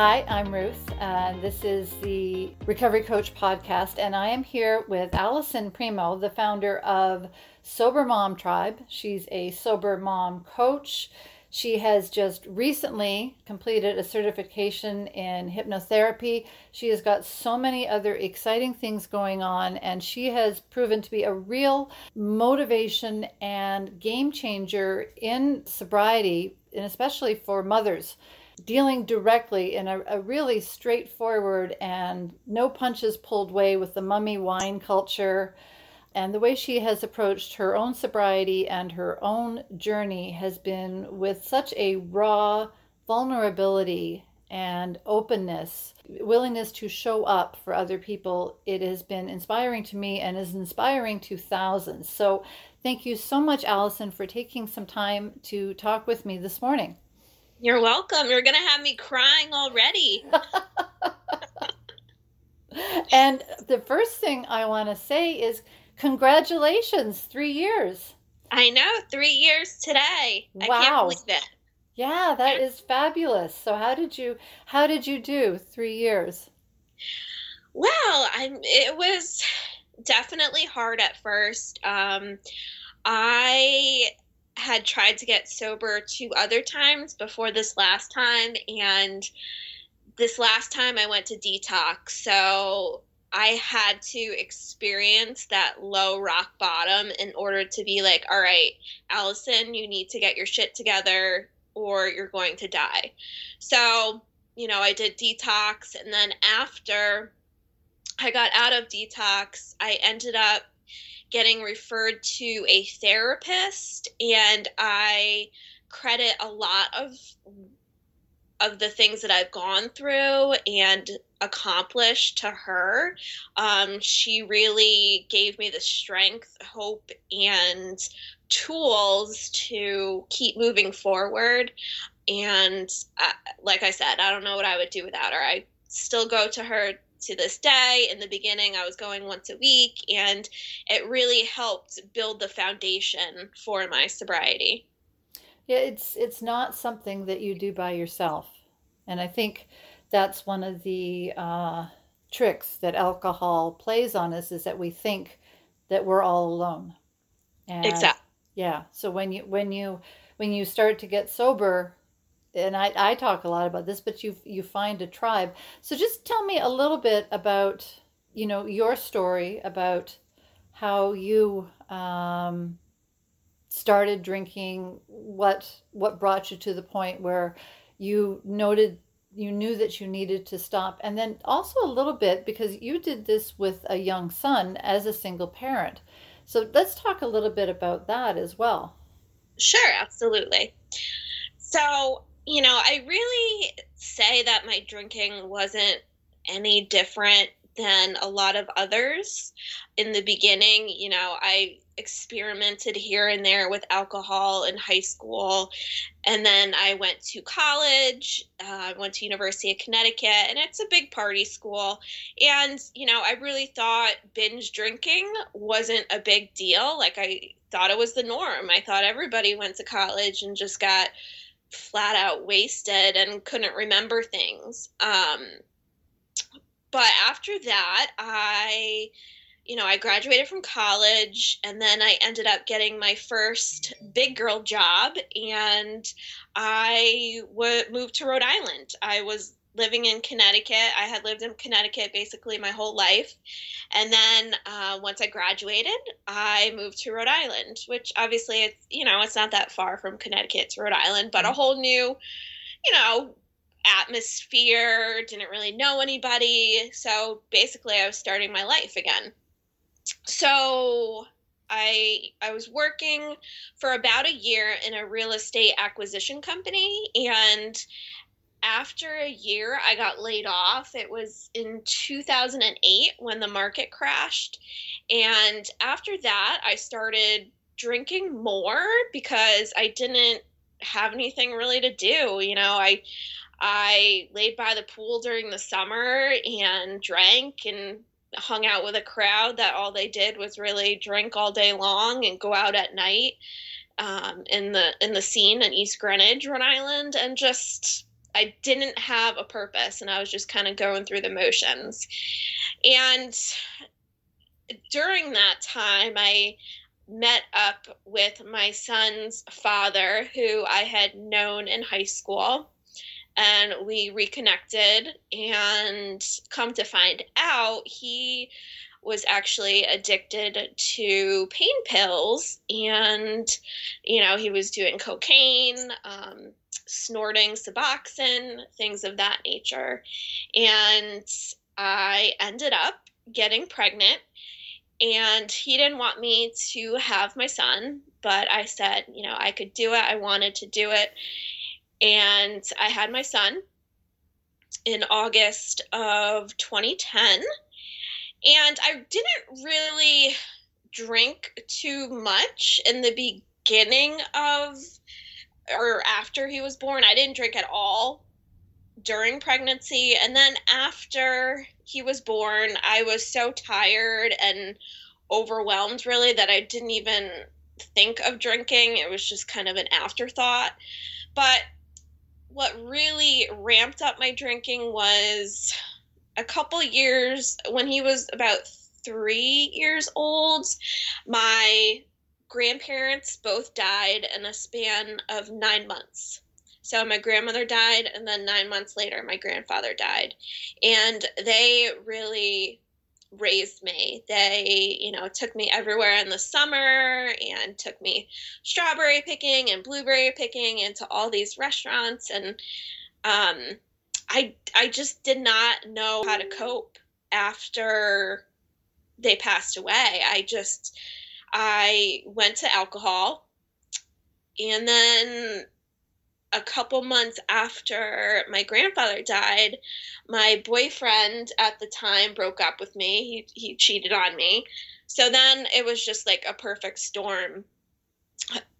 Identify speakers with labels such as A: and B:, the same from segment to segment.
A: Hi, I'm Ruth. and this is the Recovery Coach podcast, and I am here with Alyson Premo, the founder of Sober Mom Tribe. She's a sober mom coach. She has just recently completed a certification in hypnotherapy. She has got so many other exciting things going on, and she has proven to be a real motivation and game changer in sobriety, and especially for mothers dealing directly in a, a, really straightforward and no punches pulled way with the mummy wine culture. And the way she has approached her own sobriety and her own journey has been with such a raw vulnerability and openness, willingness to show up for other people. It has been inspiring to me and is inspiring to thousands. So, thank you so much, Alyson, for taking some time to talk with me this morning.
B: You're welcome. You're going to have me crying already.
A: and the first thing I want to say is congratulations, three years.
B: I know, three years today.
A: Wow. I can't believe it. Yeah, that is fabulous. So how did you how did you do three years?
B: Well, I'm it was definitely hard at first. Um I had tried to get sober two other times before this last time and this last time I went to detox. So I had to experience that low rock bottom in order to be like, all right, Alyson, you need to get your shit together or you're going to die. So, you know, I did detox. And then after I got out of detox, I ended up getting referred to a therapist and I credit a lot of of the things that I've gone through and accomplished to her. Um, she really gave me the strength, hope, and tools to keep moving forward. And uh, like I said, I don't know what I would do without her. I still go to her to this day. In the beginning, I was going once a week, and it really helped build the foundation for my sobriety.
A: Yeah, it's it's not something that you do by yourself, and I think that's one of the uh, tricks that alcohol plays on us is that we think that we're all alone.
B: And exactly.
A: Yeah. So when you when you when you start to get sober, and I, I talk a lot about this, but you you find a tribe. So just tell me a little bit about you know your story about how you um, started drinking. What what brought you to the point where you noted you knew that you needed to stop, and then also a little bit because you did this with a young son as a single parent. So let's talk a little bit about that as well.
B: Sure, absolutely. So you know, I really say that my drinking wasn't any different than a lot of others. In the beginning, you know, I experimented here and there with alcohol in high school and then i went to college i uh, went to university of connecticut and it's a big party school. And you know i really thought binge drinking wasn't a big deal. Like i thought it was the norm. I thought everybody went to college and just got flat out wasted and couldn't remember things. Um, but after that, I, you know, I graduated from college and then I ended up getting my first big girl job and I would move to Rhode Island. I was living in Connecticut. I had lived in Connecticut basically my whole life. And then uh, once I graduated, I moved to Rhode Island, which obviously it's, you know, it's not that far from Connecticut to Rhode Island, but a mm-hmm. whole new, you know, atmosphere, didn't really know anybody. So basically, I was starting my life again. So I I was working for about a year in a real estate acquisition company and after a year, I got laid off. It was in 2008 when the market crashed. And after that, I started drinking more because I didn't have anything really to do. You know, I I laid by the pool during the summer and drank and hung out with a crowd that all they did was really drink all day long and go out at night um, in the in the scene in East Greenwich, Rhode Island, and just I didn't have a purpose and I was just kind of going through the motions. And during that time, I met up with my son's father, who I had known in high school. And we reconnected, and come to find out, he was actually addicted to pain pills and you know he was doing cocaine um, snorting suboxone things of that nature. And i ended up getting pregnant and he didn't want me to have my son but i said you know i could do it. I wanted to do it. And i had my son in august of 2010 and I didn't really drink too much in the beginning of or after he was born. I didn't drink at all during pregnancy. And then after he was born, I was so tired and overwhelmed, really, that I didn't even think of drinking. It was just kind of an afterthought. But what really ramped up my drinking was a couple years when he was about three years old, my grandparents both died in a span of nine months. So my grandmother died, and then nine months later, my grandfather died. And they really raised me. They, you know, took me everywhere in the summer and took me strawberry picking and blueberry picking into all these restaurants. And um, I I just did not know how to cope after they passed away. I just I went to alcohol and then a couple months after my grandfather died, my boyfriend at the time broke up with me. He he cheated on me. So then it was just like a perfect storm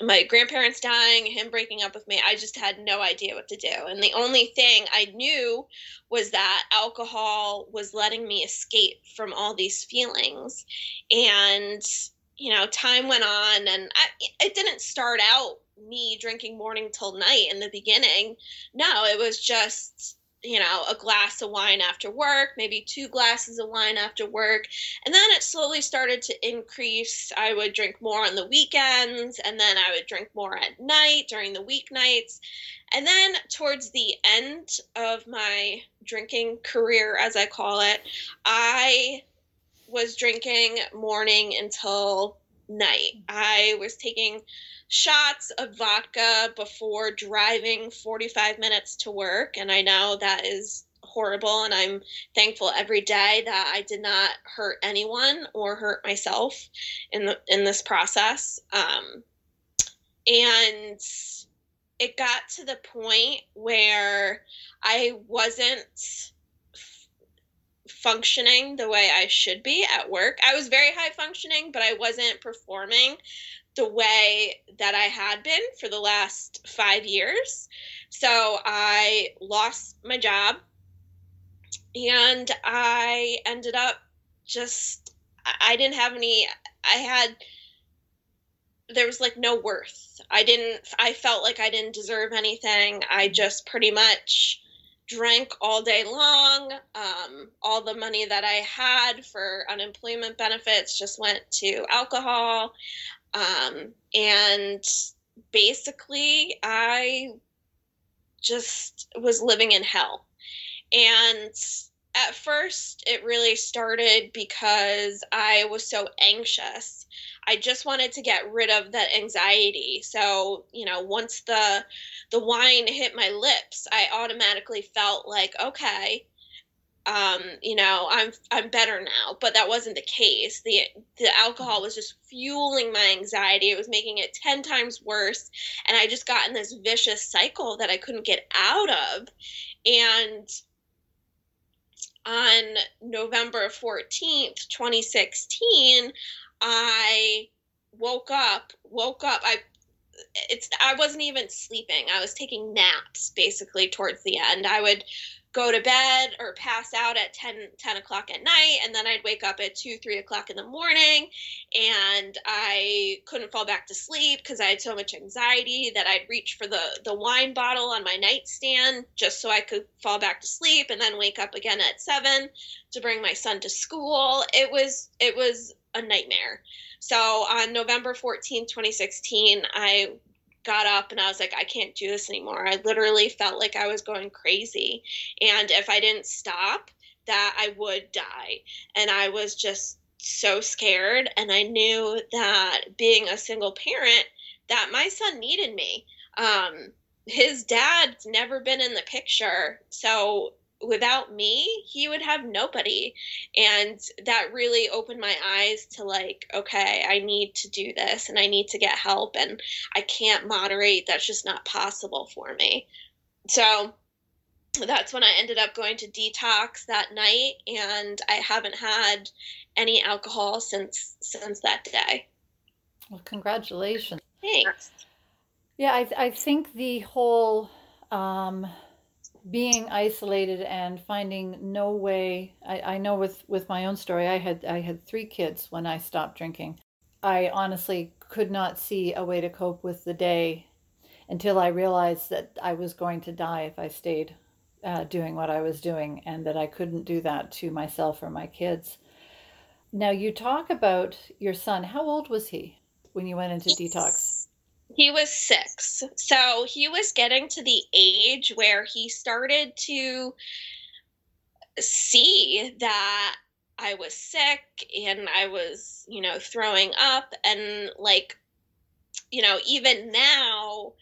B: my grandparents dying, him breaking up with me, I just had no idea what to do. And the only thing I knew was that alcohol was letting me escape from all these feelings. And, you know, time went on, and I, it didn't start out me drinking morning till night in the beginning. No, it was just you know, a glass of wine after work, maybe two glasses of wine after work. And then it slowly started to increase. I would drink more on the weekends, and then I would drink more at night during the weeknights. And then towards the end of my drinking career, as I call it, I was drinking morning until night. I was taking shots of vodka before driving 45 minutes to work. And I know that is horrible. And I'm thankful every day that I did not hurt anyone or hurt myself in, the, in this process. Um, and it got to the point where I wasn't functioning the way I should be at work. I was very high functioning, but I wasn't performing the way that I had been for the last five years. So I lost my job and I ended up just, I didn't have any, I had, there was like no worth. I didn't, I felt like I didn't deserve anything. I just pretty much drank all day long. Um, all the money that I had for unemployment benefits just went to alcohol. Um, and basically, I just was living in hell. And at first, it really started because I was so anxious. I just wanted to get rid of that anxiety. So, you know, once the the wine hit my lips, I automatically felt like, okay, um, you know, I'm I'm better now. But that wasn't the case. The the alcohol was just fueling my anxiety. It was making it ten times worse, and I just got in this vicious cycle that I couldn't get out of. And on November 14th, 2016, I woke up, woke up. I it's I wasn't even sleeping. I was taking naps basically towards the end. I would go to bed or pass out at 10, 10 o'clock at night and then i'd wake up at 2 3 o'clock in the morning and i couldn't fall back to sleep because i had so much anxiety that i'd reach for the, the wine bottle on my nightstand just so i could fall back to sleep and then wake up again at 7 to bring my son to school. It was it was a nightmare. So on november 14 2016 i got up and I was like, I can't do this anymore. I literally felt like I was going crazy. And if I didn't stop, that I would die. And I was just so scared. And I knew that being a single parent, that my son needed me. Um, his dad's never been in the picture. So without me, he would have nobody. And that really opened my eyes to like, okay, I need to do this and I need to get help and I can't moderate. That's just not possible for me. So that's when I ended up going to detox that night and I haven't had any alcohol since since that day.
A: Well, congratulations.
B: Thanks.
A: Yeah, I I think the whole um being isolated and finding no way I, I know with with my own story i had i had three kids when i stopped drinking. I honestly could not see a way to cope with the day until i realized that i was going to die if i stayed uh, doing what i was doing and that i couldn't do that to myself or my kids. Now you talk about your son. How old was he when you went into detox
B: he was six. So he was getting to the age where he started to see that I was sick and I was, you know, throwing up. And like, you know, even now,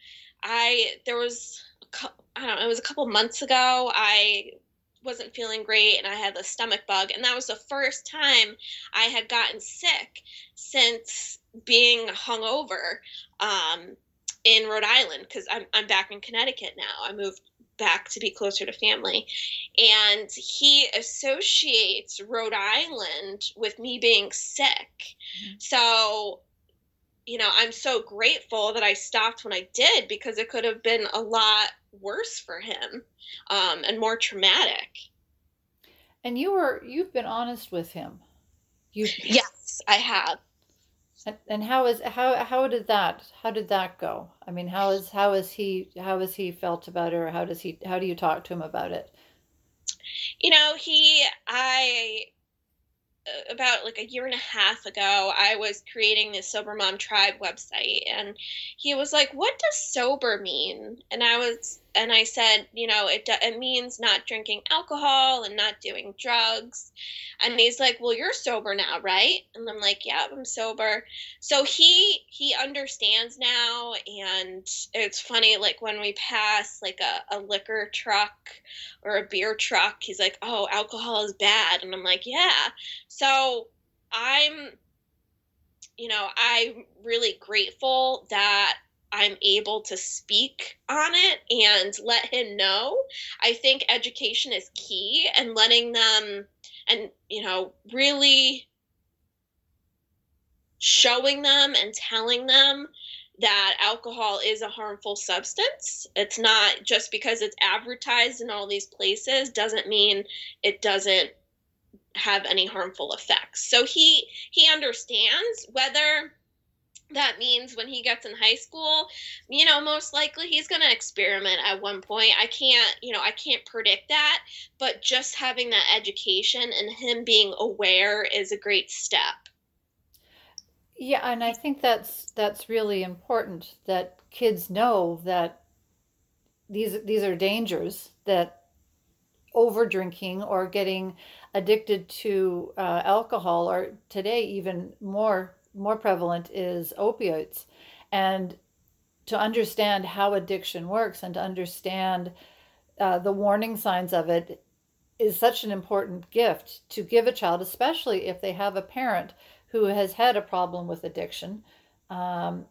B: I, there was, I don't know, it was a couple months ago. I wasn't feeling great and I had the stomach bug. And that was the first time I had gotten sick since being hungover um, in Rhode Island because I'm, I'm back in Connecticut now. I moved back to be closer to family. And he associates Rhode Island with me being sick. Mm-hmm. So, you know, I'm so grateful that I stopped when I did because it could have been a lot worse for him um, and more traumatic.
A: And you were you've been honest with him.
B: You Yes, I have.
A: And, how is how how did that how did that go? I mean, how is how is he how has he felt about it, or how does he how do you talk to him about it?
B: You know, he I uh, about like a year and a half ago, I was creating this Sober Mom Tribe website, and he was like, "What does sober mean?" And I was, and I said, "You know, it it means not drinking alcohol and not doing drugs." And he's like, "Well, you're sober now, right?" And I'm like, "Yeah, I'm sober." So he he understands now, and it's funny, like when we pass like a, a liquor truck or a beer truck, he's like, "Oh, alcohol is bad," and I'm like, "Yeah." So I'm, you know, I'm really grateful that I'm able to speak on it and let him know. I think education is key and letting them and, you know, really showing them and telling them that alcohol is a harmful substance. It's not just because it's advertised in all these places doesn't mean it doesn't have any harmful effects. So he he understands whether that means when he gets in high school, you know, most likely he's going to experiment at one point. I can't, you know, I can't predict that, but just having that education and him being aware is a great step.
A: Yeah, and I think that's that's really important that kids know that these these are dangers that over drinking or getting addicted to uh, alcohol or today even more more prevalent is opioids and to understand how addiction works and to understand uh, the warning signs of it is such an important gift to give a child especially if they have a parent who has had a problem with addiction um,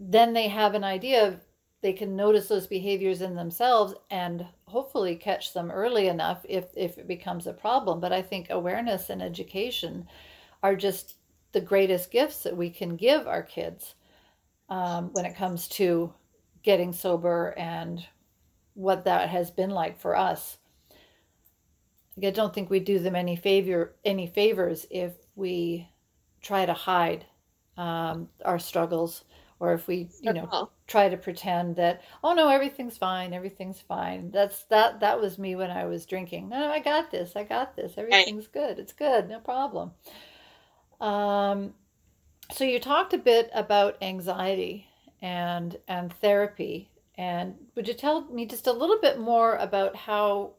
A: then they have an idea of they can notice those behaviors in themselves and hopefully catch them early enough if, if it becomes a problem. But I think awareness and education are just the greatest gifts that we can give our kids um, when it comes to getting sober and what that has been like for us. I don't think we do them any favor any favors if we try to hide um, our struggles or if we you know try to pretend that oh no everything's fine everything's fine. That's that that was me when i was drinking. No i got this i got this everything's good it's good no problem um so you talked a bit about anxiety and and therapy. And would you tell me just a little bit more about how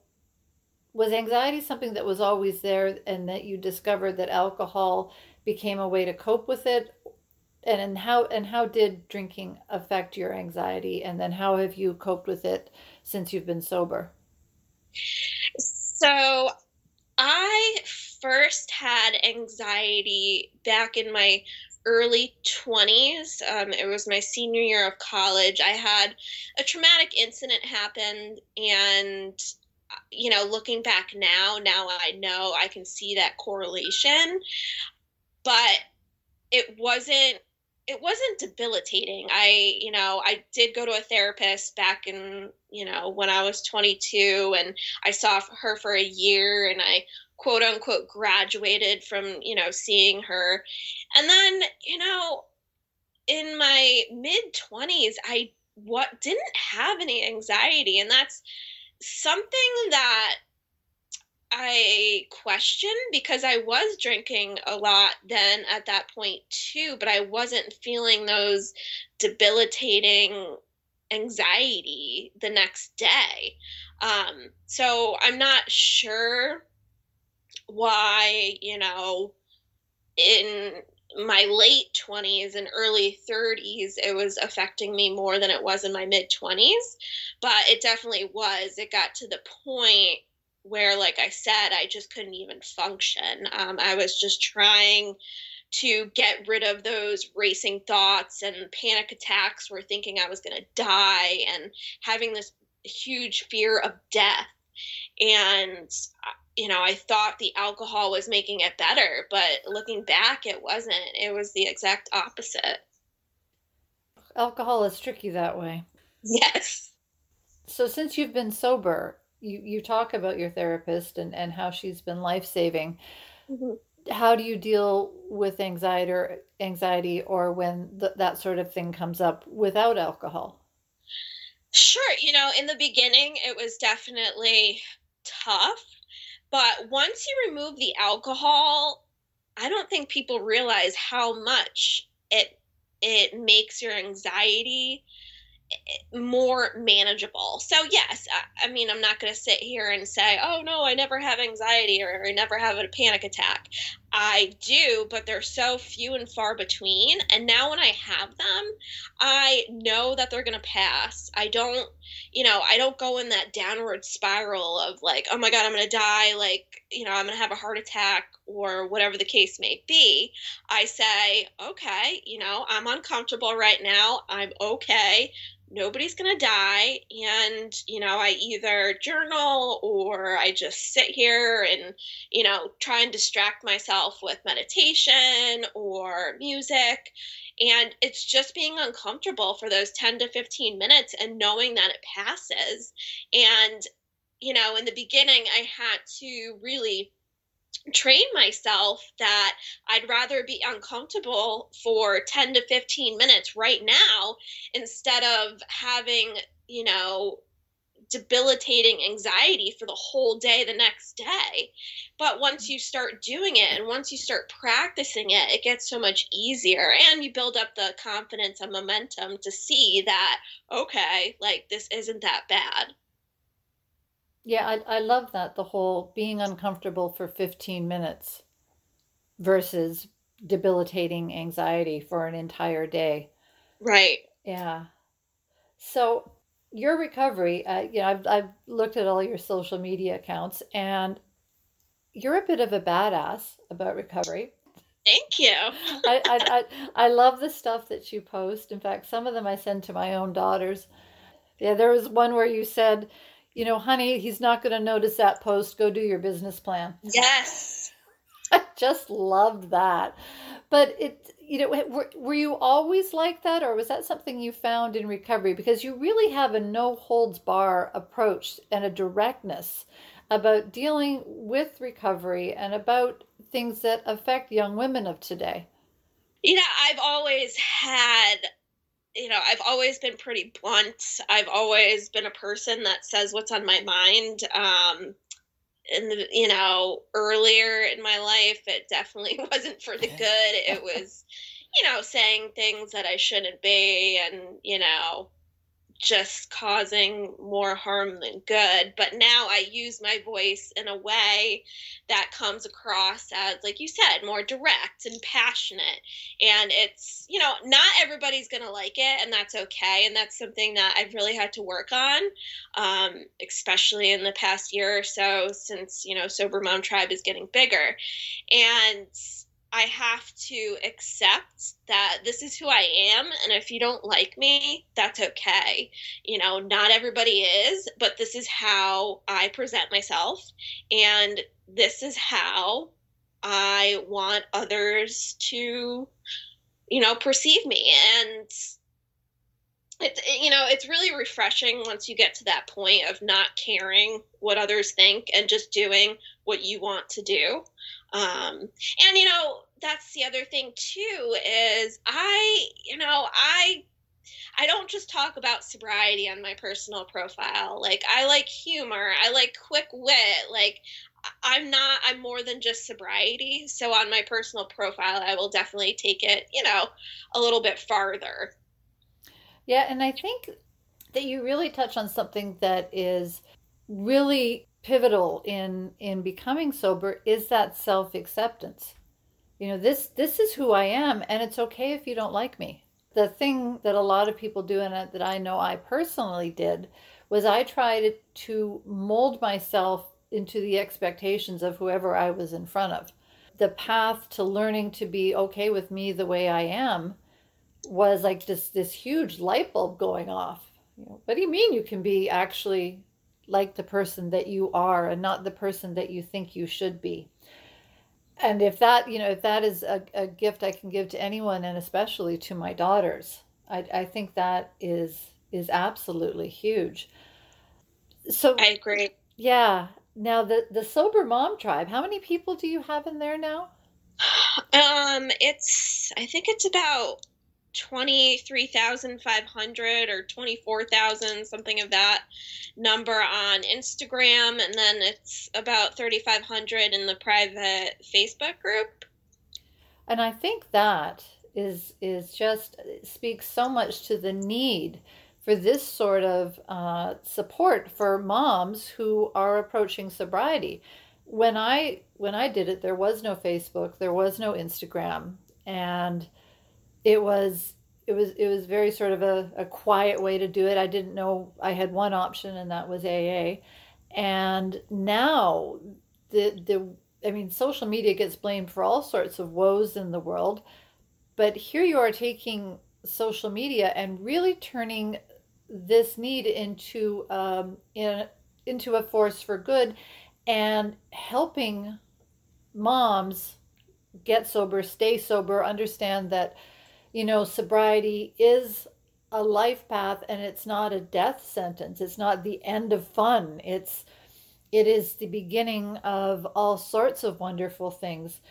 A: was anxiety something that was always there and that you discovered that alcohol became a way to cope with it? And, and how and how did drinking affect your anxiety? And then how have you coped with it since you've been sober?
B: So i first had anxiety back in my early 20s um, it was my senior year of college. I had a traumatic incident happen and you know looking back now now i know i can see that correlation but it wasn't it wasn't debilitating. I, you know, I did go to a therapist back in, you know, when I was 22 and I saw her for a year and I quote unquote graduated from, you know, seeing her. And then, you know, in my mid 20s, I what didn't have any anxiety and that's something that I question because I was drinking a lot then at that point too, but I wasn't feeling those debilitating anxiety the next day. Um, so I'm not sure why, you know, in my late 20s and early 30s, it was affecting me more than it was in my mid 20s. But it definitely was. It got to the point where, like I said, I just couldn't even function. Um, I was just trying to get rid of those racing thoughts and panic attacks were thinking I was going to die and having this huge fear of death. And, you know, I thought the alcohol was making it better, but looking back, it wasn't. It was the exact opposite.
A: Alcohol is tricky that way.
B: Yes.
A: So, since you've been sober, you, you talk about your therapist and, and how she's been life saving. Mm-hmm. How do you deal with anxiety or anxiety or when th- that sort of thing comes up without alcohol?
B: Sure. You know, in the beginning, it was definitely tough. But once you remove the alcohol, I don't think people realize how much it it makes your anxiety more manageable. So yes, I, I mean I'm not going to sit here and say, "Oh no, I never have anxiety or I never have a panic attack." I do, but they're so few and far between. And now when I have them, I know that they're going to pass. I don't, you know, I don't go in that downward spiral of like, "Oh my god, I'm going to die," like, you know, I'm going to have a heart attack or whatever the case may be. I say, "Okay, you know, I'm uncomfortable right now. I'm okay nobody's going to die. And, you know, I either journal or I just sit here and, you know, try and distract myself with meditation or music. And it's just being uncomfortable for those 10 to 15 minutes and knowing that it passes. And, you know, in the beginning, I had to really train myself that I'd rather be uncomfortable for 10 to 15 minutes right now instead of having, you know, debilitating anxiety for the whole day the next day. But once you start doing it and once you start practicing it, it gets so much easier and you build up the confidence and momentum to see that, okay, like this isn't that bad.
A: Yeah, I, I love that the whole being uncomfortable for 15 minutes versus debilitating anxiety for an entire day.
B: Right.
A: Yeah. So your recovery, uh, you know, I've, I've looked at all your social media accounts and you're a bit of a badass about recovery.
B: Thank you.
A: I, I, I, I love the stuff that you post. In fact, some of them I send to my own daughters. Yeah, there was one where you said, you know, honey, he's not going to notice that post. Go do your business plan.
B: Yes.
A: I just loved that. But it, you know, were, were you always like that, or was that something you found in recovery? Because you really have a no holds bar approach and a directness about dealing with recovery and about things that affect young women of today.
B: You know, I've always had you know, I've always been pretty blunt. I've always been a person that says what's on my mind. Um, and you know, earlier in my life, it definitely wasn't for the good. It was, you know, saying things that I shouldn't be, and you know, just causing more harm than good. But now I use my voice in a way that comes across as, like you said, more direct and passionate. And it's, you know, not everybody's going to like it, and that's okay. And that's something that I've really had to work on, um, especially in the past year or so since, you know, Sober Mom Tribe is getting bigger. And, I have to accept that this is who I am. And if you don't like me, that's okay. You know, not everybody is, but this is how I present myself. And this is how I want others to, you know, perceive me. And it's you know it's really refreshing once you get to that point of not caring what others think and just doing what you want to do um, and you know that's the other thing too is i you know i I don't just talk about sobriety on my personal profile. Like I like humor, I like quick wit. Like I'm not I'm more than just sobriety. So on my personal profile, I will definitely take it, you know, a little bit farther.
A: Yeah, and I think that you really touch on something that is really pivotal in in becoming sober is that self-acceptance. You know, this this is who I am and it's okay if you don't like me. The thing that a lot of people do and that I know I personally did was I tried to mold myself into the expectations of whoever I was in front of. The path to learning to be okay with me the way I am was like just this huge light bulb going off. You know, what do you mean you can be actually like the person that you are and not the person that you think you should be? And if that, you know, if that is a, a gift I can give to anyone and especially to my daughters, I, I think that is is absolutely huge. So
B: I agree.
A: Yeah. Now the the sober mom tribe, how many people do you have in there now?
B: Um, it's I think it's about 23,500 or 24,000, something of that number on Instagram. And then it's about 3,500 in the private Facebook group.
A: And I think that is is just speaks so much to the need for this sort of uh, support for moms who are approaching sobriety. When I when I did it, there was no Facebook, there was no Instagram, and it was it was it was very sort of a, a quiet way to do it. I didn't know I had one option and that was AA. And now the the I mean social media gets blamed for all sorts of woes in the world. But here you are taking social media and really turning this need into um, in, into a force for good and helping moms get sober, stay sober, understand that you know, sobriety is a life path and it's not a death sentence. It's not the end of fun. It's it is the beginning of all sorts of wonderful things.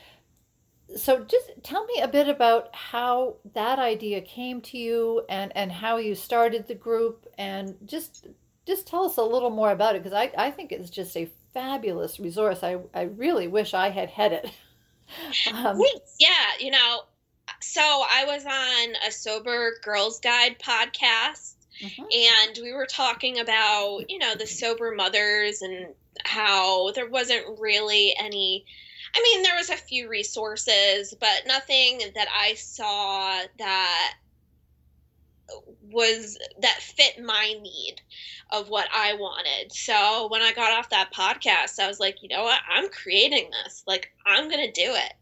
A: So just tell me a bit about how that idea came to you and and how you started the group and just just tell us a little more about it because I, I think it's just a fabulous resource. I, I really wish I had had it.
B: um, yeah, you know, so I was on a sober girls guide podcast mm-hmm. and we were talking about, you know, the sober mothers and how there wasn't really any I mean, there was a few resources, but nothing that I saw that was that fit my need of what I wanted. So when I got off that podcast, I was like, you know what? I'm creating this. Like I'm gonna do it.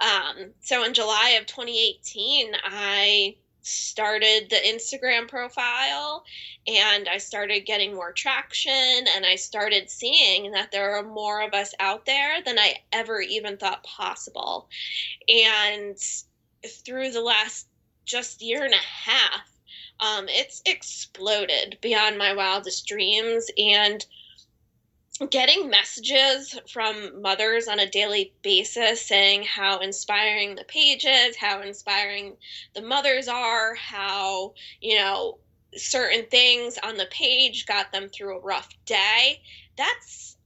B: Um, so in July of 2018, I started the Instagram profile and I started getting more traction and I started seeing that there are more of us out there than I ever even thought possible. And through the last just year and a half, um, it's exploded beyond my wildest dreams. And getting messages from mothers on a daily basis saying how inspiring the page is, how inspiring the mothers are, how, you know, certain things on the page got them through a rough day. That's,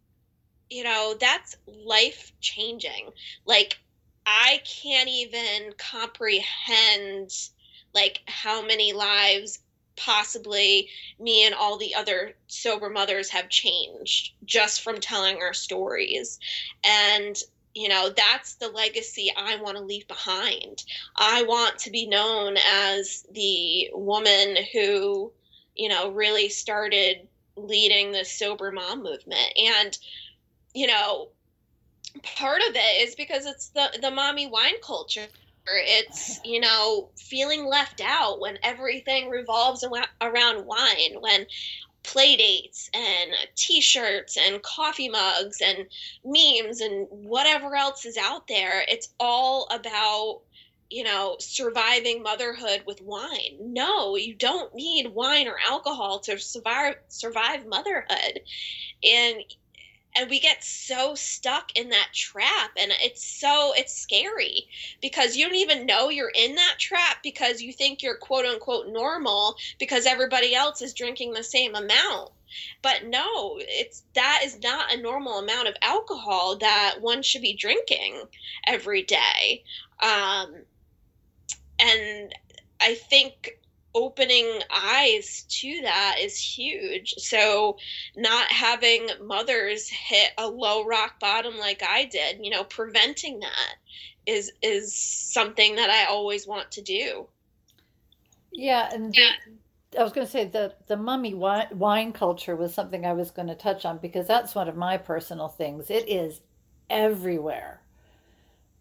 B: you know, that's life changing. Like, I can't even comprehend like how many lives possibly me and all the other sober mothers have changed just from telling our stories. And you know, that's the legacy I want to leave behind. I want to be known as the woman who, you know, really started leading the sober mom movement. And, you know, part of it is because it's the the mommy wine culture it's, you know, feeling left out when everything revolves around wine, when play dates and t-shirts and coffee mugs and memes and whatever else is out there. It's all about you know surviving motherhood with wine. No you don't need wine or alcohol to survive survive motherhood. And and we get so stuck in that trap and it's so it's scary because you don't even know you're in that trap because you think you're quote unquote normal because everybody else is drinking the same amount. But no it's that is not a normal amount of alcohol that one should be drinking every day. Um, and i think opening eyes to that is huge. So, not having mothers hit a low rock bottom like I did, you know, preventing that is is something that I always want to do.
A: Yeah, and yeah. I was going to say the the mummy wine, wine culture was something I was going to touch on because that's one of my personal things. It is everywhere.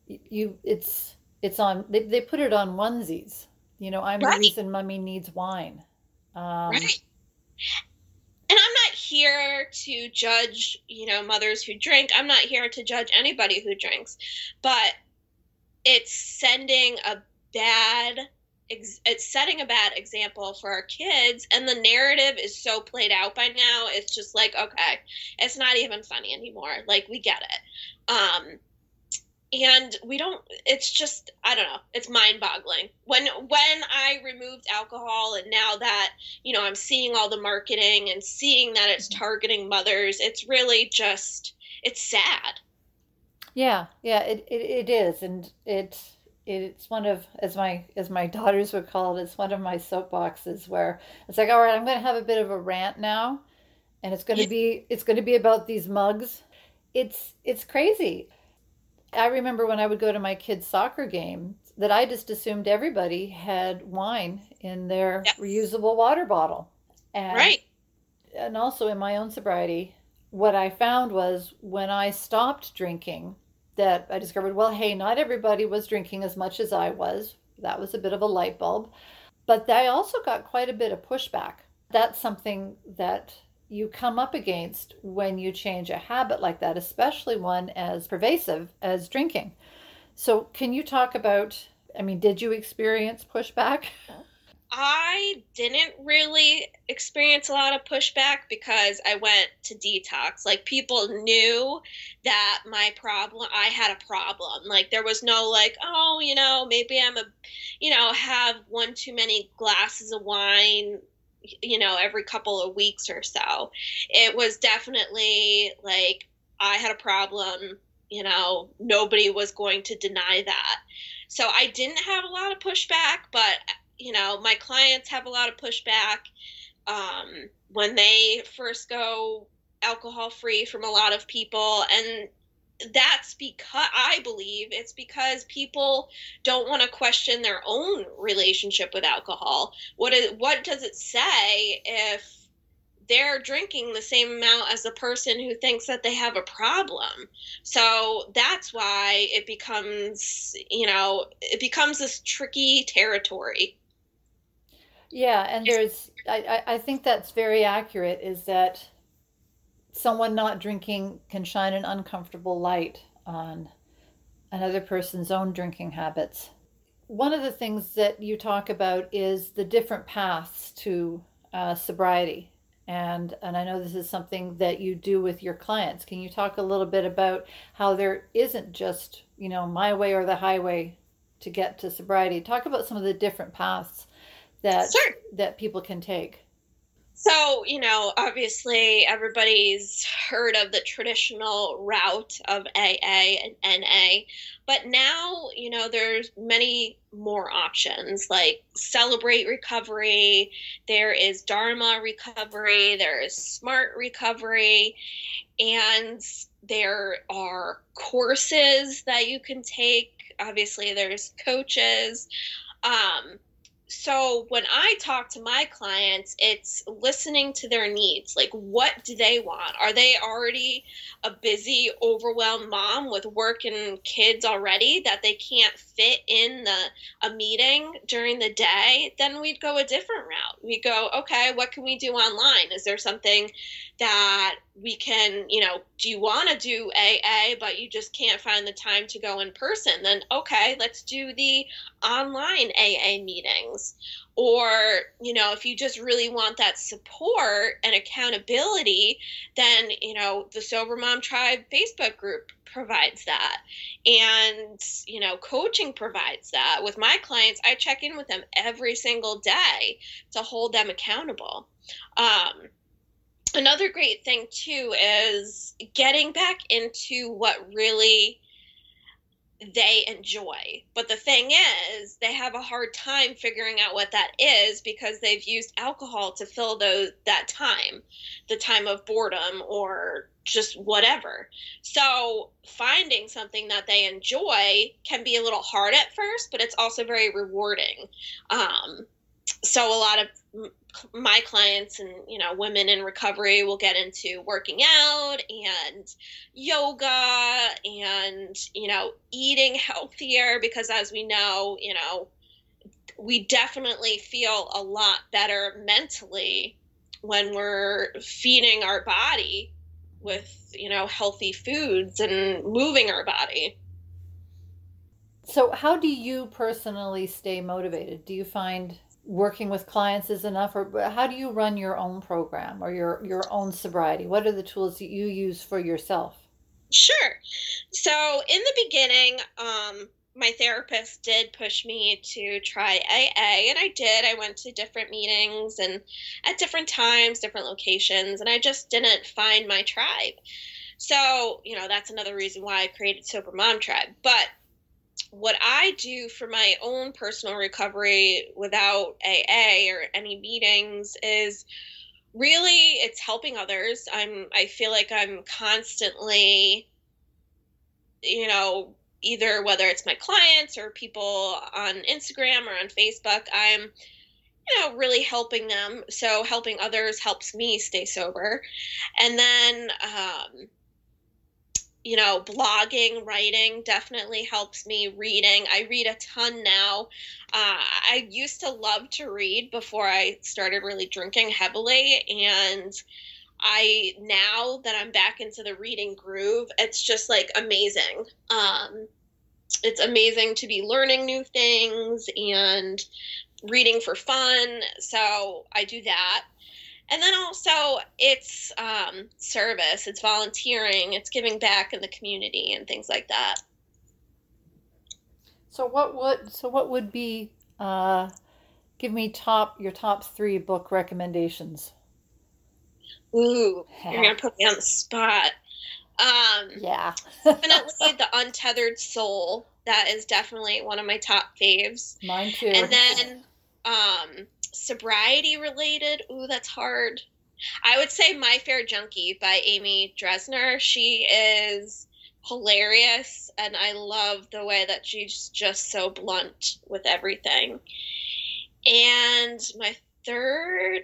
A: You, it's it's on. They, they put it on onesies you know, I'm right. the reason mummy needs wine. Um, right.
B: And I'm not here to judge, you know, mothers who drink. I'm not here to judge anybody who drinks. But it's sending a bad it's setting a bad example for our kids and the narrative is so played out by now it's just like okay it's not even funny anymore like we get it um and we don't it's just i don't know it's mind boggling when when i removed alcohol and now that you know i'm seeing all the marketing and seeing that it's mm-hmm. targeting mothers it's really just it's sad.
A: Yeah yeah it, it, it is and it it's one of as my as my daughters would call it it's one of my soapboxes where it's like all right i'm going to have a bit of a rant now and it's going to be it's going to be about these mugs. It's it's crazy I remember when I would go to my kids' soccer game that I just assumed everybody had wine in their reusable water bottle.
B: And, right.
A: And also in my own sobriety, what I found was when I stopped drinking, that I discovered, well, hey, not everybody was drinking as much as I was. That was a bit of a light bulb. But I also got quite a bit of pushback. That's something that you come up against when you change a habit like that, especially one as pervasive as drinking. So, can you talk about? I mean, did you experience pushback?
B: I didn't really experience a lot of pushback because I went to detox. Like people knew that my problem, I had a problem. Like there was no like, oh, you know, maybe I'm a, you know, have one too many glasses of wine you know, every couple of weeks or so. It was definitely like I had a problem, you know, nobody was going to deny that. So I didn't have a lot of pushback, but, you know, my clients have a lot of pushback. Um, when they first go alcohol free from a lot of people and that's because I believe it's because people don't want to question their own relationship with alcohol. What is what does it say if they're drinking the same amount as the person who thinks that they have a problem? So that's why it becomes, you know, it becomes this tricky territory.
A: Yeah, and there's I, I think that's very accurate is that someone not drinking can shine an uncomfortable light on another person's own drinking habits. One of the things that you talk about is the different paths to uh, sobriety. and and I know this is something that you do with your clients. Can you talk a little bit about how there isn't just you know my way or the highway to get to sobriety? Talk about some of the different paths that
B: Sure.
A: that people can take.
B: So, you know, obviously everybody's heard of the traditional route of AA and NA, but now, you know, there's many more options like Celebrate Recovery, there is Dharma Recovery, there is Smart Recovery, and there are courses that you can take. Obviously, there's coaches. Um, so when I talk to my clients, it's listening to their needs. Like, what do they want? Are they already a busy, overwhelmed mom with work and kids already that they can't fit in the a meeting during the day? Then we'd go a different route. We go, okay, what can we do online? Is there something that we can, you know, do you want to do AA, but you just can't find the time to go in person? Then okay, let's do the online AA meetings. Or, you know, if you just really want that support and accountability, then, you know, the Sober Mom Tribe Facebook group provides that. And, you know, coaching provides that. With my clients, I check in with them every single day to hold them accountable. Um, another great thing too is getting back into what really they enjoy. But the thing is, they have a hard time figuring out what that is because they've used alcohol to fill those that time, the time of boredom or just whatever. So, finding something that they enjoy can be a little hard at first, but it's also very rewarding. Um, so a lot of my clients and you know women in recovery will get into working out and yoga and you know eating healthier because as we know you know we definitely feel a lot better mentally when we're feeding our body with you know healthy foods and moving our body.
A: So how do you personally stay motivated? Do you find working with clients is enough or how do you run your own program or your your own sobriety what are the tools that you use for yourself
B: sure so in the beginning um my therapist did push me to try AA, and I did. I went to different meetings and at different times, different locations, and I just didn't find my tribe. So, you know, that's another reason why I created Sober Mom Tribe. But what I do for my own personal recovery without AA or any meetings is really it's helping others. I'm I feel like I'm constantly you know either whether it's my clients or people on Instagram or on Facebook, I'm you know really helping them. So helping others helps me stay sober. And then um you know, blogging, writing definitely helps me. Reading, I read a ton now. Uh, I used to love to read before I started really drinking heavily, and I now that I'm back into the reading groove, it's just like amazing. Um, it's amazing to be learning new things and reading for fun. So I do that and then also it's um, service it's volunteering it's giving back in the community and things like that.
A: So what would so what would be uh, give me top your top three book recommendations?
B: Ooh you're gonna put me on the spot. Um,
A: yeah.
B: definitely the untethered soul. That is definitely one of my top faves.
A: Mine too.
B: and then um sobriety related, ooh, that's hard. I would say My Fair Junkie by Amy Dresner. She is hilarious, and I love the way that she's just so blunt with everything. And my third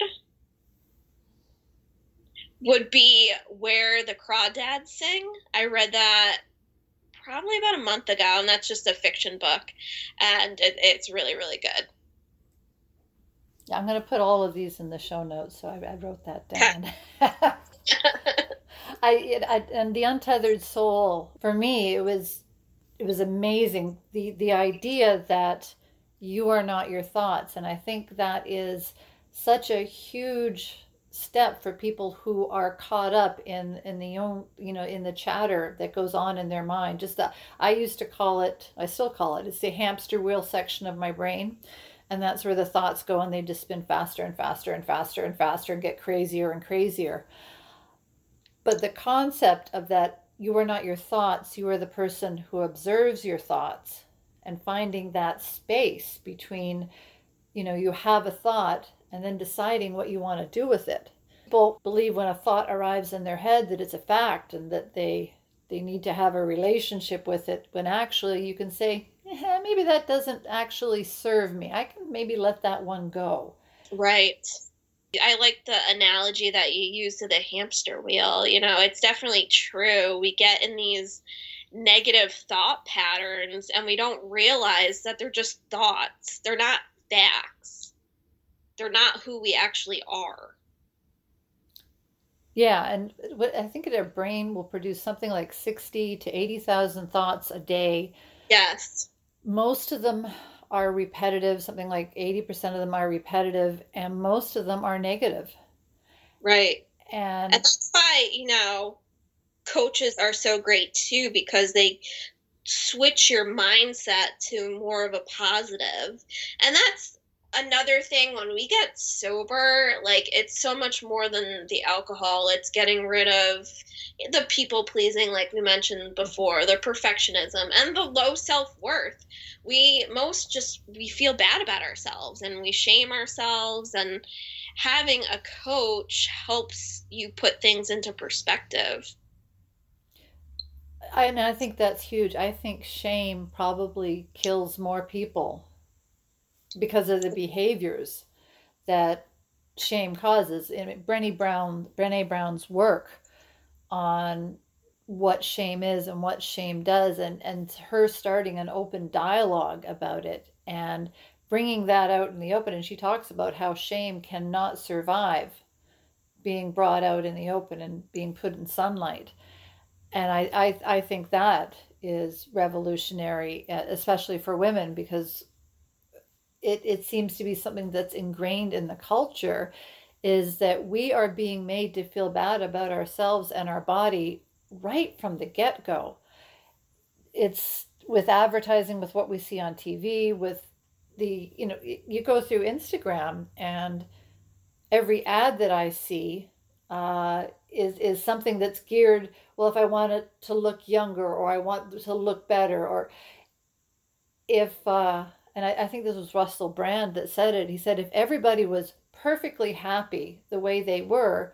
B: would be Where the Crawdads Sing. I read that probably about a month ago, and that's just a fiction book, and it, it's really, really good.
A: Yeah, I'm going to put all of these in the show notes, so I, I wrote that down. I, it, I and the untethered soul for me it was it was amazing. The the idea that you are not your thoughts and I think that is such a huge step for people who are caught up in in the own you know in the chatter that goes on in their mind. Just that i used to call it i still call it it's the hamster wheel section of my brain and that's where the thoughts go and they just spin faster and faster and faster and faster and get crazier and crazier but the concept of that you are not your thoughts you are the person who observes your thoughts and finding that space between you know you have a thought and then deciding what you want to do with it. People believe when a thought arrives in their head that it's a fact and that they they need to have a relationship with it when actually you can say maybe that doesn't actually serve me. I can maybe let that one go.
B: Right. I like the analogy that you use to the hamster wheel. You know, it's definitely true. We get in these negative thought patterns and we don't realize that they're just thoughts. They're not facts they're not who we actually are.
A: Yeah, and I think their brain will produce something like 60 to 80,000 thoughts a day.
B: Yes.
A: Most of them are repetitive, something like 80% of them are repetitive, and most of them are negative.
B: Right.
A: And,
B: and that's why, you know, coaches are so great too because they switch your mindset to more of a positive. And that's another thing when we get sober like it's so much more than the alcohol. It's getting rid of the people pleasing like we mentioned before the perfectionism and the low self-worth. We most just we feel bad about ourselves and we shame ourselves and having a coach helps you put things into perspective.
A: I, and I think that's huge. I think shame probably kills more people because of the behaviors that shame causes. And Brené Brown, Brené Brown's work on what shame is and what shame does, and and her starting an open dialogue about it and bringing that out in the open. And she talks about how shame cannot survive being brought out in the open and being put in sunlight. And I, I, I think that is revolutionary, especially for women, because it, it seems to be something that's ingrained in the culture is that we are being made to feel bad about ourselves and our body right from the get go. It's with advertising, with what we see on TV, with the, you know, you go through Instagram and every ad that I see uh, is, is something that's geared, well, if I want it to look younger or I want to look better, or if, uh, and I, I think this was Russell Brand that said it. He said, if everybody was perfectly happy the way they were,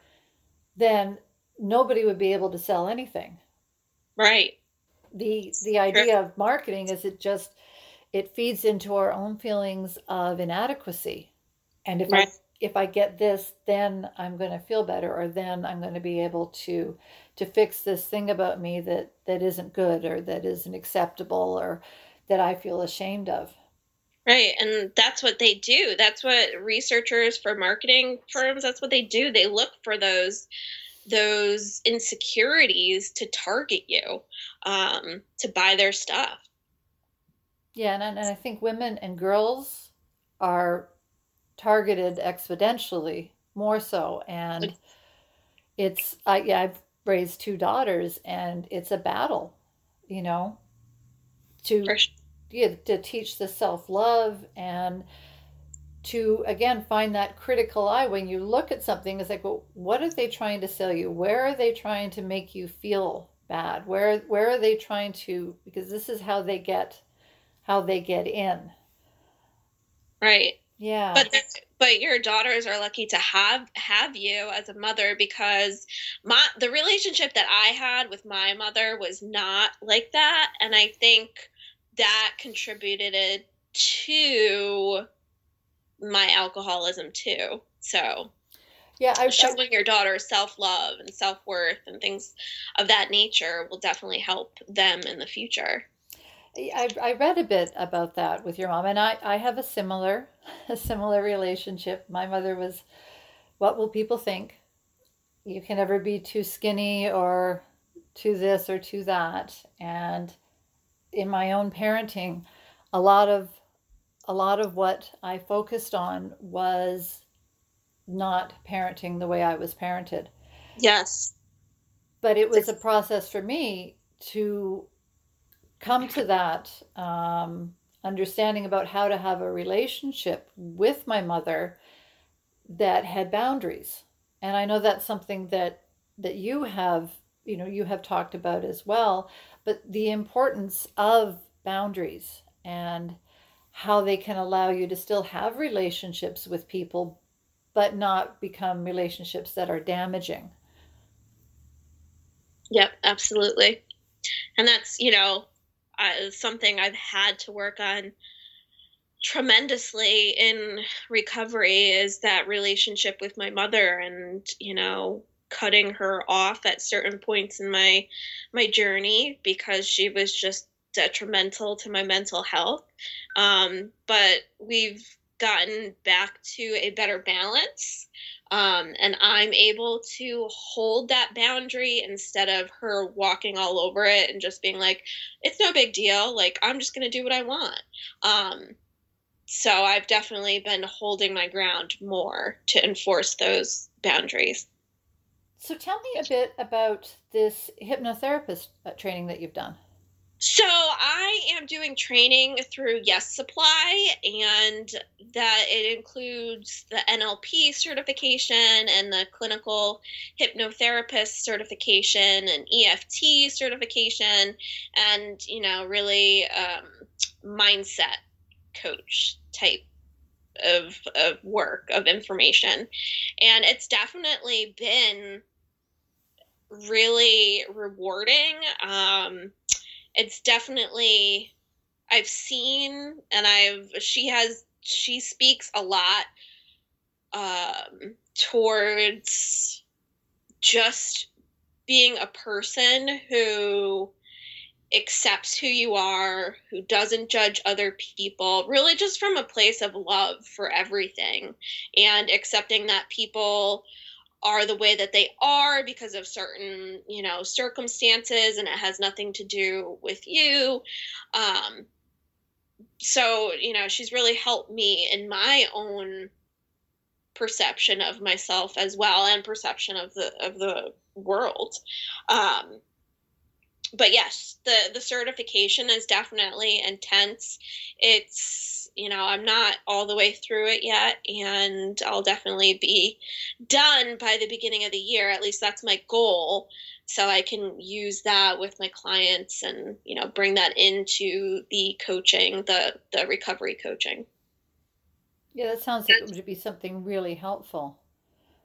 A: then nobody would be able to sell anything.
B: Right.
A: The the idea of marketing is it just it feeds into our own feelings of inadequacy. And if right. I if I get this, then I'm going to feel better, or then I'm going to be able to to fix this thing about me that that isn't good, or that isn't acceptable, or that I feel ashamed of.
B: Right. And that's what they do. That's what researchers for marketing firms, that's what they do. They look for those those insecurities to target you um, to buy their stuff.
A: Yeah, and, and I think women and girls are targeted exponentially more so. And it's, I, yeah, I've raised two daughters and it's a battle, you know, to sure yeah, to teach the self love and to again find that critical eye when you look at something it's like well what are they trying to sell you? Where are they trying to make you feel bad? Where where are they trying to because this is how they get how they get in.
B: Right.
A: Yeah.
B: But but your daughters are lucky to have have you as a mother because my the relationship that i had with my mother was not like that. And i think that contributed to my alcoholism too. So,
A: yeah, I,
B: showing I, your daughter self love and self worth and things of that nature will definitely help them in the future.
A: I, I read a bit about that with your mom, and I, I have a similar a similar relationship. My mother was, what will people think? You can never be too skinny or too this or too that, and in my own parenting, a lot of a lot of what I focused on was not parenting the way I was parented.
B: Yes.
A: But it was a process for me to come to that um, understanding about how to have a relationship with my mother that had boundaries. And I know that's something that that you have, you know, you have talked about as well, but the importance of boundaries and how they can allow you to still have relationships with people but not become relationships that are damaging.
B: Yep, absolutely. And that's, you know, uh, something I've had to work on tremendously in recovery is that relationship with my mother and, you know, cutting her off at certain points in my my journey because she was just detrimental to my mental health. Um, but we've gotten back to a better balance. Um, and I'm able to hold that boundary instead of her walking all over it and just being like, it's no big deal. Like, I'm just going to do what I want. Um, so I've definitely been holding my ground more to enforce those boundaries.
A: So tell me a bit about this hypnotherapist uh, training that you've done.
B: So I am doing training through Yes Supply, and that it includes the NLP certification and the clinical hypnotherapist certification and EFT certification, and you know, really um, mindset coach type of of work of information, and it's definitely been really rewarding. Um, it's definitely I've seen and I've she has she speaks a lot um, towards just being a person who accepts who you are, who doesn't judge other people, really just from a place of love for everything and accepting that people are the way that they are because of certain you know circumstances and it has nothing to do with you. Um so you know she's really helped me in my own perception of myself as well and perception of the of the world. Um but yes the the certification is definitely intense it's you know, I'm not all the way through it yet, and I'll definitely be done by the beginning of the year. At least that's my goal. So I can use that with my clients and, you know, bring that into the coaching, the, the recovery coaching.
A: Yeah, that sounds like it would be something really helpful.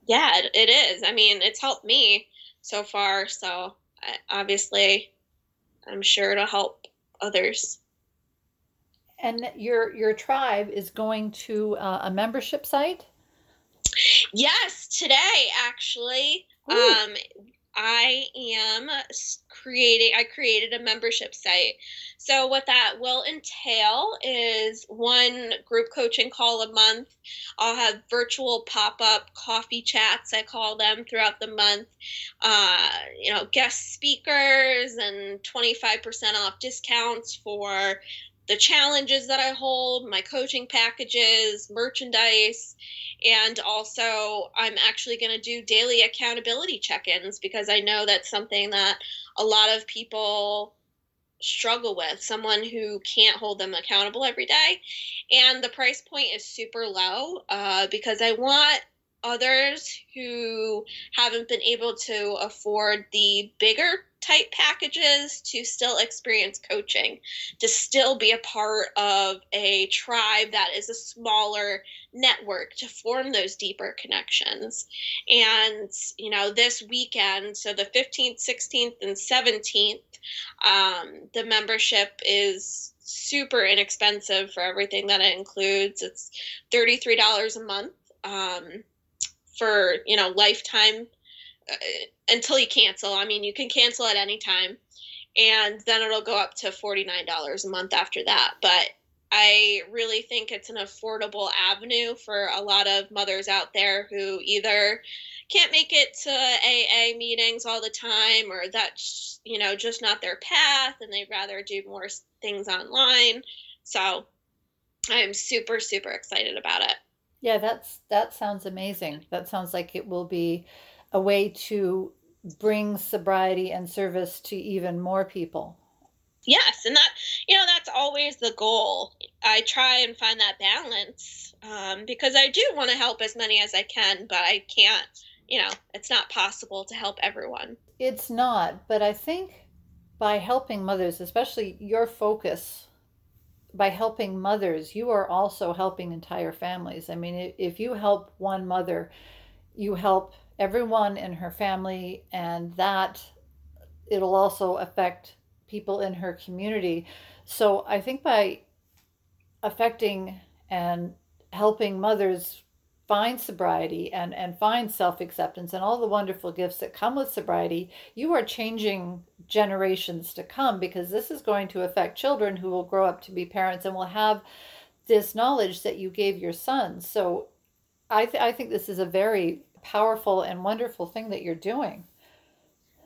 B: Yeah, it, is. I mean, it's helped me so far. So obviously, I'm sure it'll help others.
A: And your your tribe is going to uh, a membership site?
B: Yes today actually. Ooh. um I am creating, I created a membership site. So, what that will entail is one group coaching call a month. I'll have virtual pop up coffee chats, I call them, throughout the month. Uh, you know, guest speakers and 25% off discounts for the challenges that I hold, my coaching packages, merchandise, and also I'm actually going to do daily accountability check ins because I know that's something that a lot of people struggle with someone who can't hold them accountable every day. And the price point is super low uh, because I want others who haven't been able to afford the bigger type packages to still experience coaching, to still be a part of a tribe that is a smaller network to form those deeper connections. And, you know, this weekend, so the 15th, 16th, and 17th, um, the membership is super inexpensive for everything that it includes. It's $33 a month. Um, for you know lifetime Uh, until you cancel. I mean, you can cancel at any time, and then it'll go up to $49 a month after that. But I really think it's an affordable avenue for a lot of mothers out there who either can't make it to AA meetings all the time or that's, you know, just not their path and they'd rather do more things online. So I'm super, super excited about it.
A: Yeah, that's that sounds amazing. That sounds like it will be a way to bring sobriety and service to even more people.
B: Yes, and that you know that's always the goal. I try and find that balance um, because I do want to help as many as I can, but I can't. You know, it's not possible to help everyone.
A: It's not, but I think by helping mothers, especially your focus by helping mothers, you are also helping entire families. I mean, if you help one mother, you help everyone in her family, and that it'll also affect people in her community. So I think by affecting and helping mothers find sobriety and, and find self acceptance and all the wonderful gifts that come with sobriety, you are changing generations to come because this is going to affect children who will grow up to be parents and will have this knowledge that you gave your sons. So I, th- I think this is a very powerful and wonderful thing that you're doing.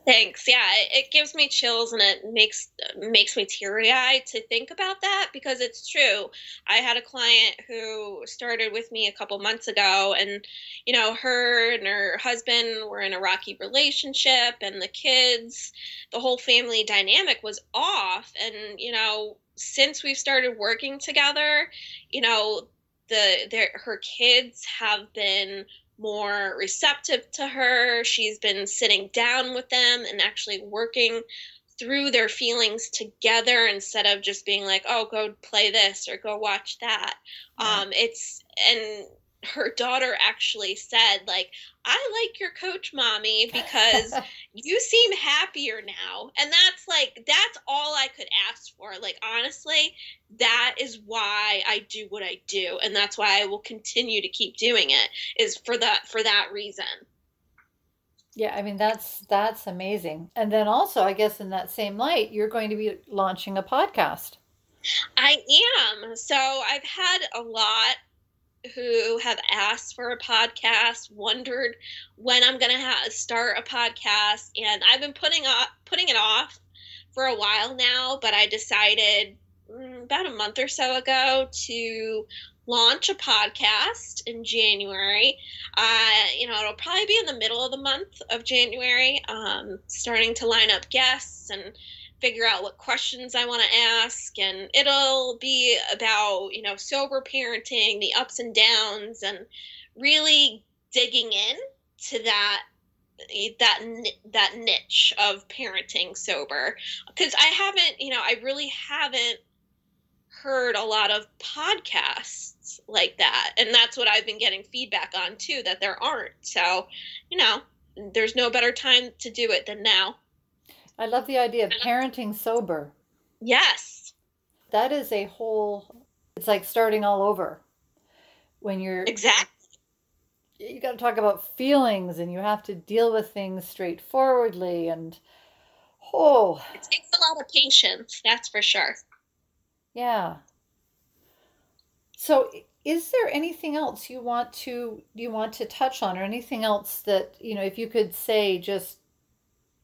B: Thanks. Yeah, it, gives me chills and it makes makes me teary eyed to think about that because it's true. I had a client who started with me a couple months ago, and you know, her and her husband were in a rocky relationship, and the kids, the whole family dynamic was off. And you know, since we've started working together, you know, the their her kids have been more receptive to her. She's been sitting down with them and actually working through their feelings together instead of just being like, "Oh, go play this or go watch that." Um, it's and her daughter actually said like i like your coach mommy because you seem happier now. And that's like that's all i could ask for. Like honestly that is why i do what i do and that's why i will continue to keep doing it is for that for that reason.
A: Yeah i mean that's that's amazing. And then also i guess in that same light you're going to be launching a podcast.
B: I am. So I've had a lot who have asked for a podcast, wondered when I'm going to ha- start a podcast, and I've been putting off putting it off for a while now. But I decided mm, about a month or so ago to launch a podcast in January. Uh, you know, it'll probably be in the middle of the month of January. Um, starting to line up guests and figure out what questions I want to ask. And it'll be about, you know, sober parenting, the ups and downs, and really digging in to that that that niche of parenting sober because i haven't you know i really haven't heard a lot of podcasts like that and that's what i've been getting feedback on too that there aren't so you know there's no better time to do it than now
A: I love the idea of parenting sober.
B: Yes.
A: That is a whole, it's like starting all over when you're.
B: Exactly.
A: You got to talk about feelings and you have to deal with things straightforwardly and, oh.
B: It takes a lot of patience, that's for sure.
A: Yeah. So, is there anything else you want to you want to touch on or anything else that you know if you could say just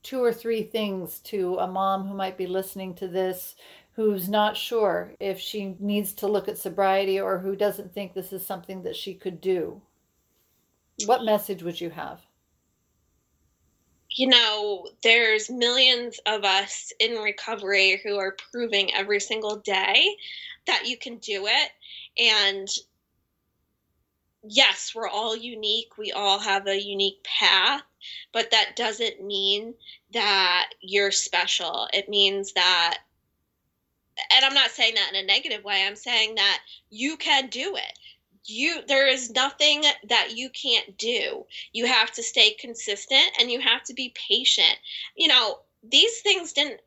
A: two or three things to a mom who might be listening to this who's not sure if she needs to look at sobriety or who doesn't think this is something that she could do? What message would you have?
B: You know, there's millions of us in recovery who are proving every single day that you can do it. And yes, we're all unique. We all have a unique path but that doesn't mean that you're special. It means that, and I'm not saying that in a negative way, I'm saying that you can do it. You, there is nothing that you can't do. You have to stay consistent and you have to be patient. You know, these things didn't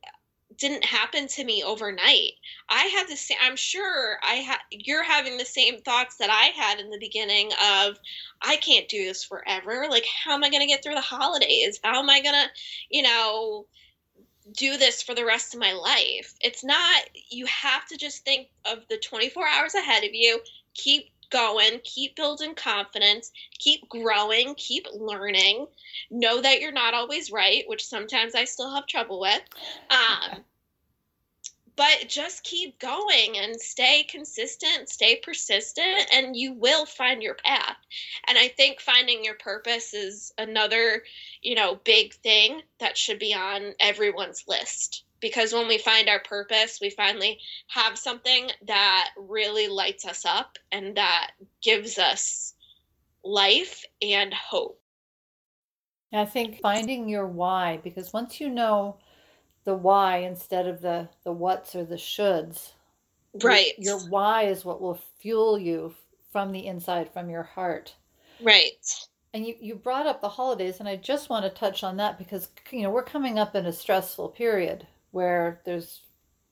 B: didn't happen to me overnight. I had the same. I'm sure I had. You're having the same thoughts that I had in the beginning of, I can't do this forever. Like, how am I going to get through the holidays? How am I going to, you know, do this for the rest of my life? It's not. You have to just think of the 24 hours ahead of you. Keep going, keep building confidence, keep growing, keep learning. Know that you're not always right, which sometimes I still have trouble with. Um, but just keep going and stay consistent, stay persistent, and you will find your path. And I think finding your purpose is another, you know, big thing that should be on everyone's list. Because when we find our purpose, we finally have something that really lights us up and that gives us life and hope.
A: I think finding your why, because once you know the why instead of the the whats or the shoulds.
B: Right.
A: Your, your why is what will fuel you from the inside, from your heart.
B: Right.
A: And you, you brought up the holidays, and I just want to touch on that because you know we're coming up in a stressful period where there's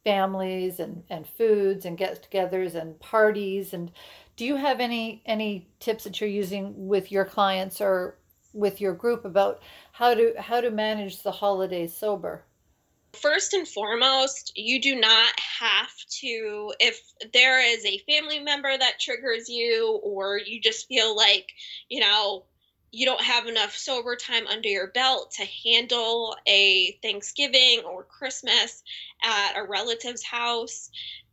A: families and, and foods and get-togethers and parties. And do you have any any tips that you're using with your clients or with your group about how to how to manage the holidays sober?
B: First and foremost, you do not have to, if there is a family member that triggers you, or you just feel like, you know, you don't have enough sober time under your belt to handle a Thanksgiving or Christmas at a relative's house,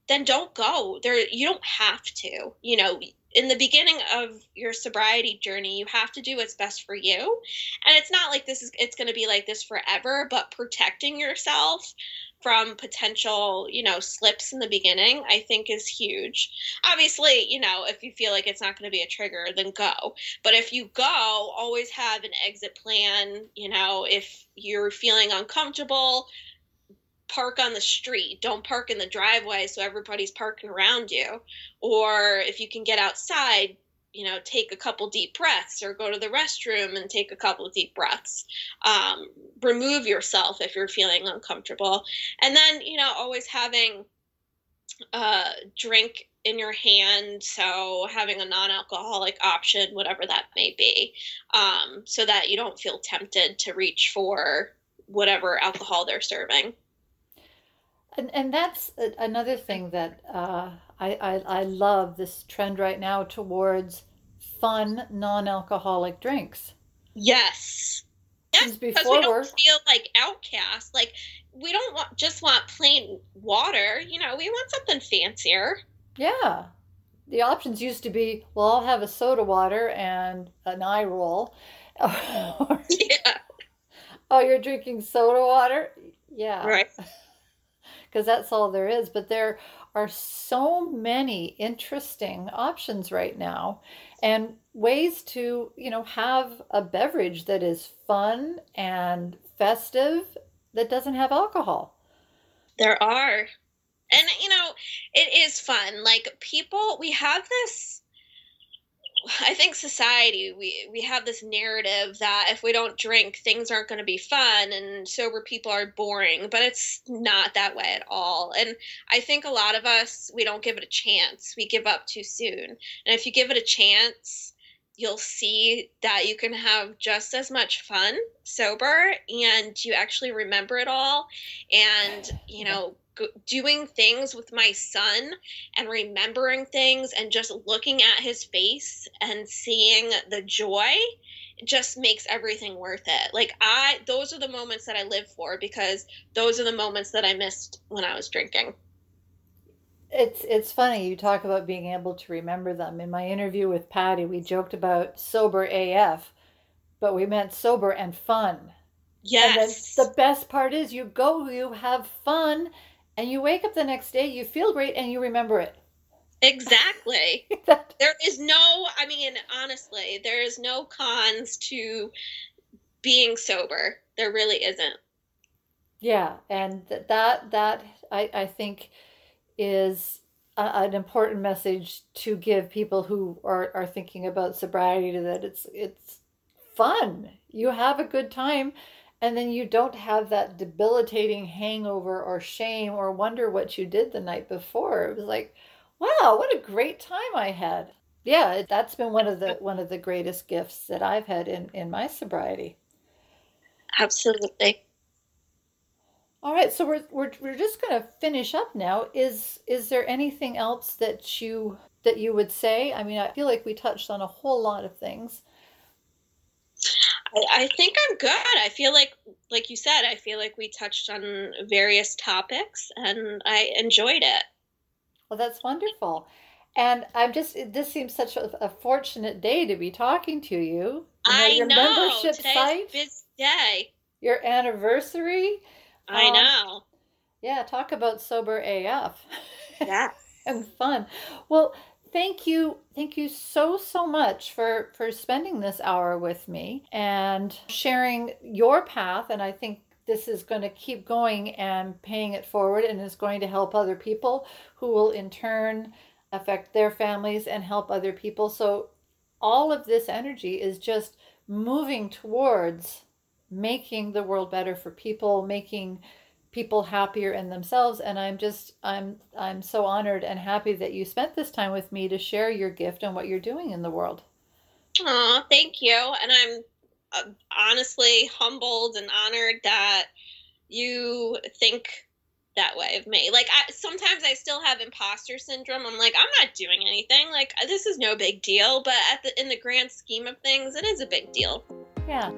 B: then don't go. There you don't have to. You know, in the beginning of your sobriety journey you have to do what's best for you and it's not like this is it's going to be like this forever but protecting yourself from potential you know slips in the beginning i think is huge obviously you know if you feel like it's not going to be a trigger then go but if you go always have an exit plan you know if you're feeling uncomfortable park on the street. Don't park in the driveway so everybody's parking around you. Or if you can get outside, you know, take a couple deep breaths or go to the restroom and take a couple deep breaths. Um, remove yourself if you're feeling uncomfortable. And then, you know, always having a drink in your hand. So having a non alcoholic option, whatever that may be, um, so that you don't feel tempted to reach for whatever alcohol they're serving.
A: And, and that's another thing that uh, I, I, I love this trend right now towards fun non-alcoholic drinks.
B: Yes. Yes, because we don't feel like outcasts. Like we don't want just want plain water. You know, we want something fancier.
A: Yeah. The options used to be, well, I'll have a soda water and an eye roll.
B: yeah.
A: Oh, you're drinking soda water? Yeah.
B: Right
A: because that's all there is. But there are so many interesting options right now and ways to, you know, have a beverage that is fun and festive that doesn't have alcohol.
B: There are. And, you know, it is fun. Like, people, we have this I think society we we have this narrative that if we don't drink things aren't going to be fun and sober people are boring but it's not that way at all. And I think a lot of us we don't give it a chance. We give up too soon. And if you give it a chance you'll see that you can have just as much fun sober and you actually remember it all. And you know doing things with my son and remembering things and just looking at his face and seeing the joy just makes everything worth it. Like I those are the moments that I live for because those are the moments that I missed when I was drinking.
A: It's it's funny you talk about being able to remember them. In my interview with Patty, we joked about sober AF, but we meant sober and fun.
B: Yes.
A: And the best part is you go, you have fun, and you wake up the next day, you feel great, and you remember it.
B: Exactly. there is no, I mean, honestly, there is no cons to being sober. There really isn't.
A: Yeah, and that that I I think is a, an important message to give people who are are thinking about sobriety that it's it's fun. You have a good time and then you don't have that debilitating hangover or shame or wonder what you did the night before. It was like wow what a great time i had. Yeah that's been one of the one of the greatest gifts that i've had in in my sobriety.
B: Absolutely.
A: All right so we're we're, we're just going to finish up now. Is is there anything else that you that you would say? I mean i feel like we touched on a whole lot of things
B: I, I think I'm good. I feel like, like you said, I feel like we touched on various topics and I enjoyed it.
A: Well, that's wonderful. And I'm just, this seems such a, a fortunate day to be talking to you. you know,
B: I your know. Membership Today's site, busy day.
A: Your anniversary.
B: I um, know.
A: Yeah, talk about sober AF.
B: Yeah.
A: and fun. Well, thank you thank you so so much for for spending this hour with me and sharing your path. And i think this is going to keep going and paying it forward and is going to help other people who will in turn affect their families and help other people. So all of this energy is just moving towards making the world better for people making people happier in themselves and i'm just i'm i'm so honored and happy that you spent this time with me to share your gift and what you're doing in the world.
B: Oh thank you. And i'm uh, honestly humbled and honored that you think that way of me. Like I, sometimes i still have imposter syndrome. I'm like i'm not doing anything. Like this is no big deal. But at the in the grand scheme of things it is a big deal.
A: Yeah